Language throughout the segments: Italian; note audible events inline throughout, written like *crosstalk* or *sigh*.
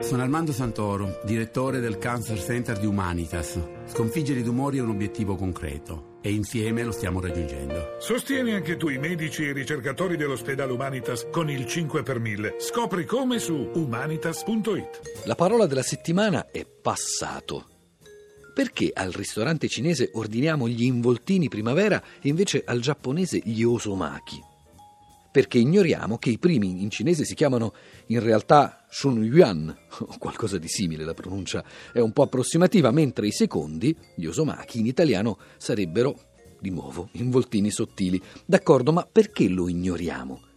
Sono Armando Santoro, direttore del Cancer Center di Humanitas. Sconfiggere i tumori è un obiettivo concreto e insieme lo stiamo raggiungendo. Sostieni anche tu i medici e i ricercatori dell'ospedale Humanitas con il 5 per 1000. Scopri come su humanitas.it. La parola della settimana è passato. Perché al ristorante cinese ordiniamo gli involtini primavera e invece al giapponese gli osomaki? Perché ignoriamo che i primi in cinese si chiamano in realtà Shun Yuan, *laughs* o qualcosa di simile, la pronuncia è un po' approssimativa, mentre i secondi, gli osomaki, in italiano sarebbero, di nuovo, involtini sottili. D'accordo, ma perché lo ignoriamo?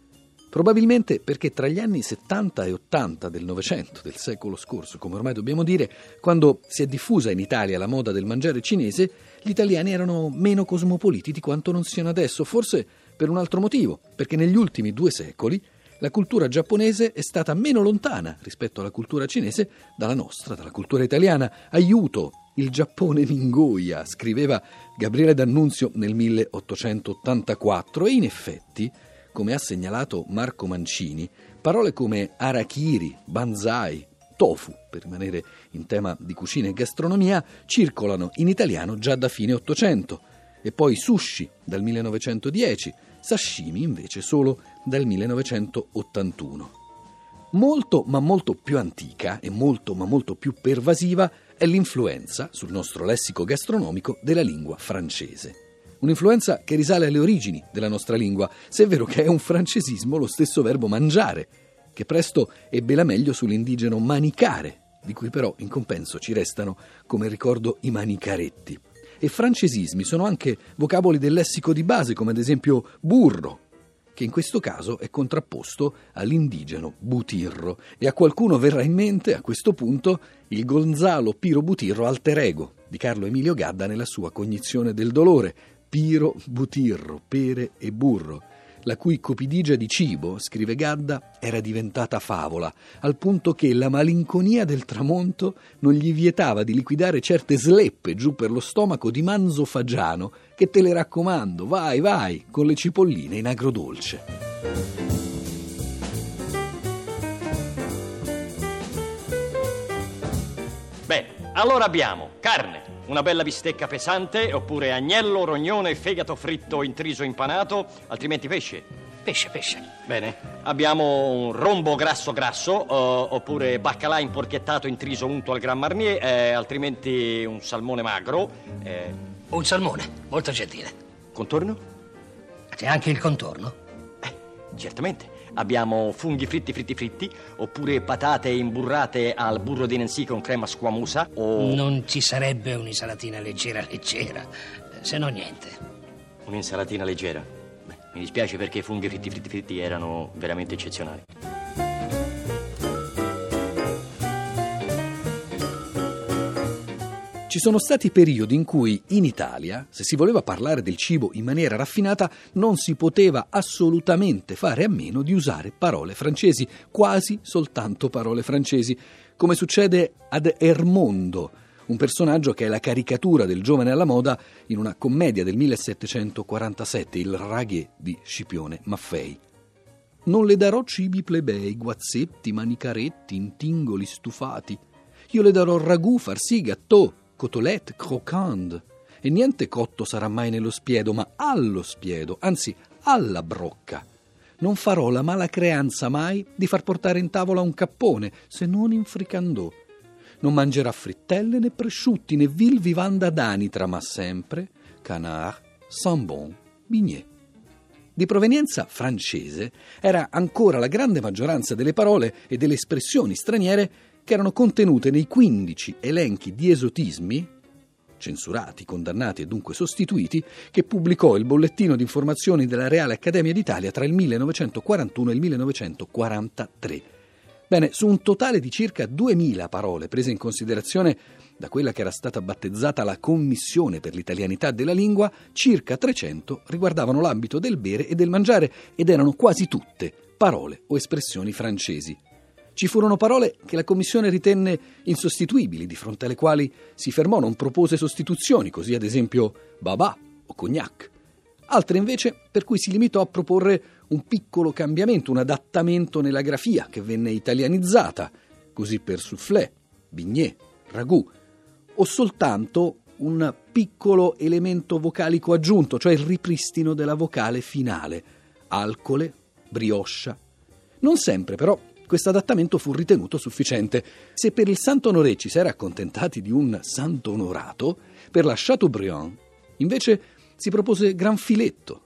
Probabilmente perché tra gli anni 70 e 80 del Novecento, del secolo scorso, come ormai dobbiamo dire, quando si è diffusa in Italia la moda del mangiare cinese, gli italiani erano meno cosmopoliti di quanto non siano adesso, forse per un altro motivo, perché negli ultimi due secoli la cultura giapponese è stata meno lontana rispetto alla cultura cinese dalla nostra, dalla cultura italiana. Aiuto, il Giappone mi ingoia, scriveva Gabriele D'Annunzio nel 1884 e in effetti, come ha segnalato Marco Mancini, parole come arakiri, banzai, tofu, per rimanere in tema di cucina e gastronomia, circolano in italiano già da fine Ottocento e poi sushi dal 1910, sashimi invece solo dal 1981. Molto ma molto più antica e molto ma molto più pervasiva è l'influenza sul nostro lessico gastronomico della lingua francese. Un'influenza che risale alle origini della nostra lingua, se è vero che è un francesismo lo stesso verbo mangiare, che presto ebbe la meglio sull'indigeno manicare, di cui però in compenso ci restano come ricordo i manicaretti e francesismi sono anche vocaboli del lessico di base, come ad esempio burro, che in questo caso è contrapposto all'indigeno butirro. E a qualcuno verrà in mente, a questo punto, il Gonzalo Piro Butirro alter ego di Carlo Emilio Gadda nella sua cognizione del dolore. Piro Butirro, pere e burro la cui copidigia di cibo, scrive Gadda, era diventata favola, al punto che la malinconia del tramonto non gli vietava di liquidare certe sleppe giù per lo stomaco di manzo fagiano, che te le raccomando, vai, vai, con le cipolline in agrodolce. Bene, allora abbiamo carne, una bella bistecca pesante, oppure agnello, rognone fegato fritto intriso impanato, altrimenti pesce. Pesce, pesce. Bene. Abbiamo un rombo grasso grasso, uh, oppure baccalà imporchettato intriso unto al Gran Marnier, eh, altrimenti un salmone magro. Eh. Un salmone, molto gentile. Contorno? C'è anche il contorno? Eh, certamente. Abbiamo funghi fritti fritti fritti, oppure patate imburrate al burro di Nancy con crema squamosa o... Non ci sarebbe un'insalatina leggera leggera, se no niente. Un'insalatina leggera? Beh, mi dispiace perché i funghi fritti fritti fritti erano veramente eccezionali. Ci sono stati periodi in cui in Italia, se si voleva parlare del cibo in maniera raffinata, non si poteva assolutamente fare a meno di usare parole francesi, quasi soltanto parole francesi, come succede ad Ermondo, un personaggio che è la caricatura del giovane alla moda in una commedia del 1747, Il Raghe di Scipione Maffei. Non le darò cibi plebei, guazzetti, manicaretti, intingoli stufati. Io le darò ragù, farsi, gâteau, cotolette, croquande. E niente cotto sarà mai nello spiedo, ma allo spiedo, anzi alla brocca. Non farò la mala creanza mai di far portare in tavola un cappone, se non in fricandò. Non mangerà frittelle né prosciutti né vil vivanda d'anitra, ma sempre canard, sambon, bignè. Di provenienza francese era ancora la grande maggioranza delle parole e delle espressioni straniere che erano contenute nei 15 elenchi di esotismi, censurati, condannati e dunque sostituiti, che pubblicò il bollettino di informazioni della Reale Accademia d'Italia tra il 1941 e il 1943. Bene, su un totale di circa 2000 parole prese in considerazione da quella che era stata battezzata la Commissione per l'italianità della lingua, circa 300 riguardavano l'ambito del bere e del mangiare ed erano quasi tutte parole o espressioni francesi. Ci furono parole che la Commissione ritenne insostituibili, di fronte alle quali si fermò, non propose sostituzioni, così ad esempio babà o cognac. Altre invece per cui si limitò a proporre un piccolo cambiamento, un adattamento nella grafia che venne italianizzata. così per soufflé, bignè, ragù, o soltanto un piccolo elemento vocalico aggiunto, cioè il ripristino della vocale finale, alcole, brioscia. Non sempre, però, questo adattamento fu ritenuto sufficiente. Se per il Santo Honoré ci si era accontentati di un santo onorato, per la Chateaubriand invece si propose gran filetto,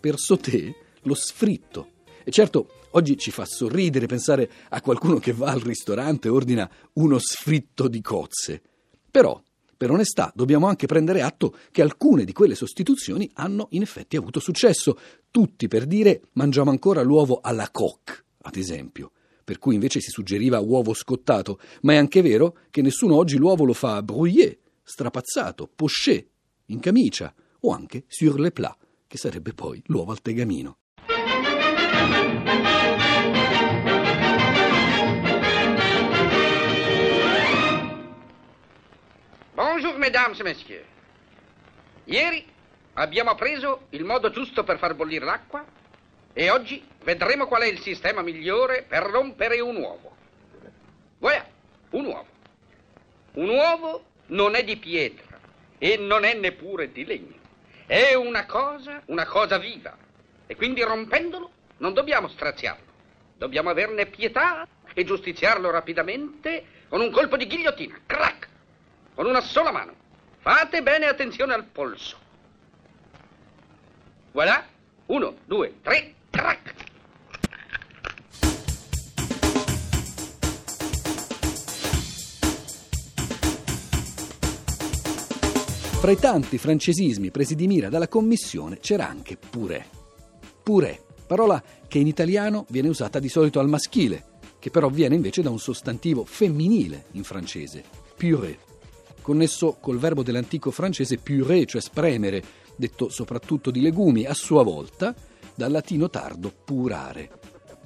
per Sauté lo sfritto. E certo, oggi ci fa sorridere pensare a qualcuno che va al ristorante e ordina uno sfritto di cozze. Però, per onestà, dobbiamo anche prendere atto che alcune di quelle sostituzioni hanno in effetti avuto successo. Tutti per dire mangiamo ancora l'uovo alla coque, ad esempio, per cui invece si suggeriva uovo scottato, ma è anche vero che nessuno oggi l'uovo lo fa brouillé, strapazzato, poché, in camicia o anche sur le plat, che sarebbe poi l'uovo al tegamino. Bonjour, mesdames et messieurs. Ieri abbiamo appreso il modo giusto per far bollire l'acqua e oggi vedremo qual è il sistema migliore per rompere un uovo. Voilà, un uovo. Un uovo non è di pietra e non è neppure di legno. È una cosa, una cosa viva. E quindi rompendolo non dobbiamo straziarlo. Dobbiamo averne pietà e giustiziarlo rapidamente con un colpo di ghigliottina. Crack! Con una sola mano. Fate bene attenzione al polso. Voilà. Uno, due, tre! Fra i tanti francesismi presi di mira dalla commissione c'era anche purè. Purè, parola che in italiano viene usata di solito al maschile, che però viene invece da un sostantivo femminile in francese, purée, connesso col verbo dell'antico francese purée, cioè spremere, detto soprattutto di legumi, a sua volta dal latino tardo purare,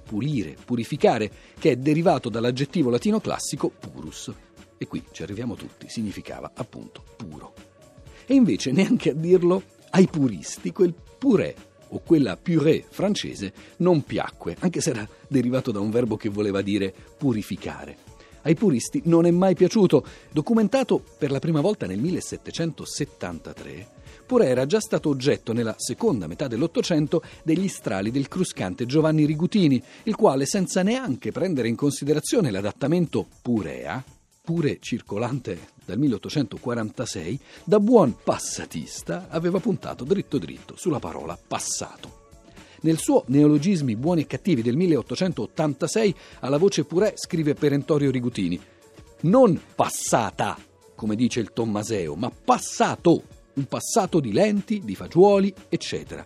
pulire, purificare, che è derivato dall'aggettivo latino classico purus. E qui ci arriviamo tutti, significava appunto puro. E invece neanche a dirlo ai puristi quel purè o quella purée francese non piacque, anche se era derivato da un verbo che voleva dire purificare. Ai puristi non è mai piaciuto, documentato per la prima volta nel 1773, pure era già stato oggetto nella seconda metà dell'Ottocento degli strali del cruscante Giovanni Rigutini, il quale, senza neanche prendere in considerazione l'adattamento purea, pure circolante dal 1846, da buon passatista aveva puntato dritto dritto sulla parola passato. Nel suo Neologismi buoni e cattivi del 1886 alla voce purè scrive perentorio Rigutini non passata, come dice il Tommaseo, ma passato, un passato di lenti, di fagioli, eccetera.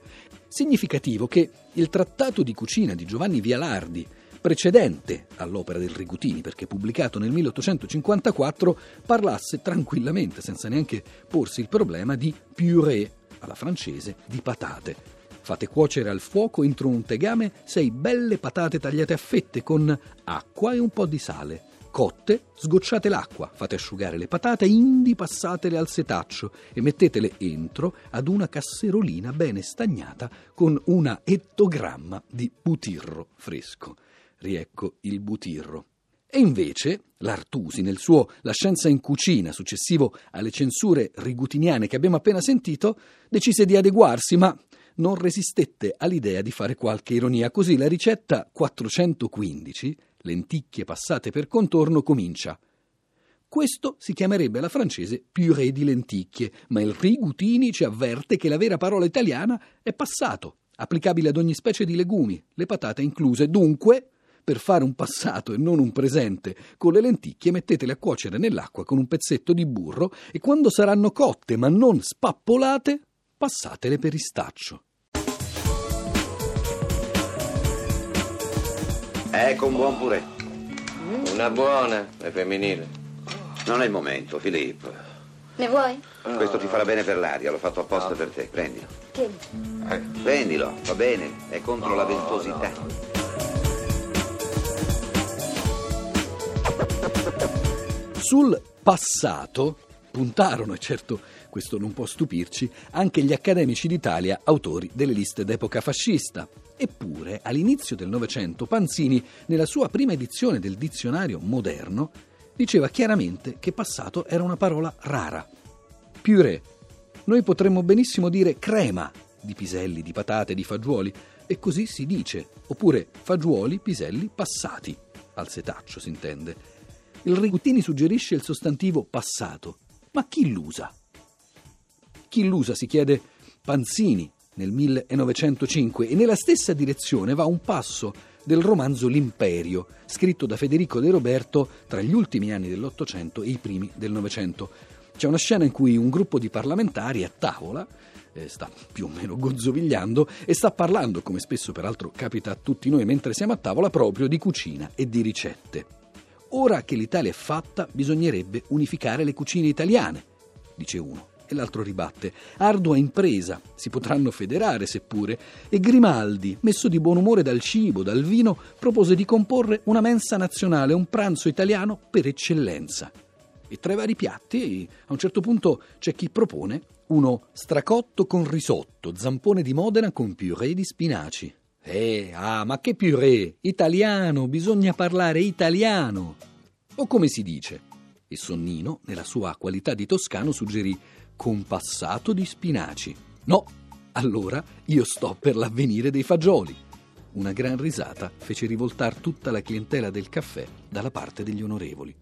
Significativo che il trattato di cucina di Giovanni Vialardi, precedente all'opera del Rigutini, perché pubblicato nel 1854, parlasse tranquillamente, senza neanche porsi il problema, di purée alla francese di patate. Fate cuocere al fuoco entro un tegame sei belle patate tagliate a fette con acqua e un po' di sale. Cotte, sgocciate l'acqua, fate asciugare le patate, indi passatele al setaccio e mettetele entro ad una casserolina bene stagnata con una ettogramma di butirro fresco riecco il butirro. E invece l'Artusi, nel suo La scienza in cucina, successivo alle censure rigutiniane che abbiamo appena sentito, decise di adeguarsi, ma non resistette all'idea di fare qualche ironia. Così la ricetta 415, lenticchie passate per contorno, comincia. Questo si chiamerebbe alla francese purée di lenticchie, ma il Rigutini ci avverte che la vera parola italiana è passato, applicabile ad ogni specie di legumi, le patate incluse. Dunque, per fare un passato e non un presente con le lenticchie mettetele a cuocere nell'acqua con un pezzetto di burro e quando saranno cotte ma non spappolate, passatele per istaccio. Ecco un buon purè. Una buona e femminile. Non è il momento, Filippo. Ne vuoi? Questo ti farà bene per l'aria, l'ho fatto apposta per te. Prendilo. Tieni. Prendilo, va bene, è contro la ventosità. Sul passato puntarono, e certo questo non può stupirci, anche gli accademici d'Italia autori delle liste d'epoca fascista. Eppure, all'inizio del Novecento, Panzini, nella sua prima edizione del dizionario moderno, diceva chiaramente che passato era una parola rara. Purée. Noi potremmo benissimo dire crema di piselli, di patate, di fagioli, e così si dice, oppure fagioli, piselli, passati, al setaccio si intende. Il Rigutini suggerisce il sostantivo passato, ma chi l'usa? Chi l'usa si chiede Panzini nel 1905 e nella stessa direzione va un passo del romanzo L'Imperio, scritto da Federico De Roberto tra gli ultimi anni dell'Ottocento e i primi del Novecento. C'è una scena in cui un gruppo di parlamentari a tavola eh, sta più o meno gozzovigliando e sta parlando, come spesso peraltro capita a tutti noi mentre siamo a tavola, proprio di cucina e di ricette. Ora che l'Italia è fatta, bisognerebbe unificare le cucine italiane, dice uno e l'altro ribatte. Ardua impresa, si potranno federare seppure, e Grimaldi, messo di buon umore dal cibo, dal vino, propose di comporre una mensa nazionale, un pranzo italiano per eccellenza. E tra i vari piatti, a un certo punto c'è chi propone uno stracotto con risotto, zampone di Modena con purè di spinaci. Eh, ah, ma che purè? Italiano, bisogna parlare italiano. O come si dice? E Sonnino, nella sua qualità di toscano, suggerì compassato di spinaci. No, allora io sto per l'avvenire dei fagioli. Una gran risata fece rivoltare tutta la clientela del caffè dalla parte degli onorevoli.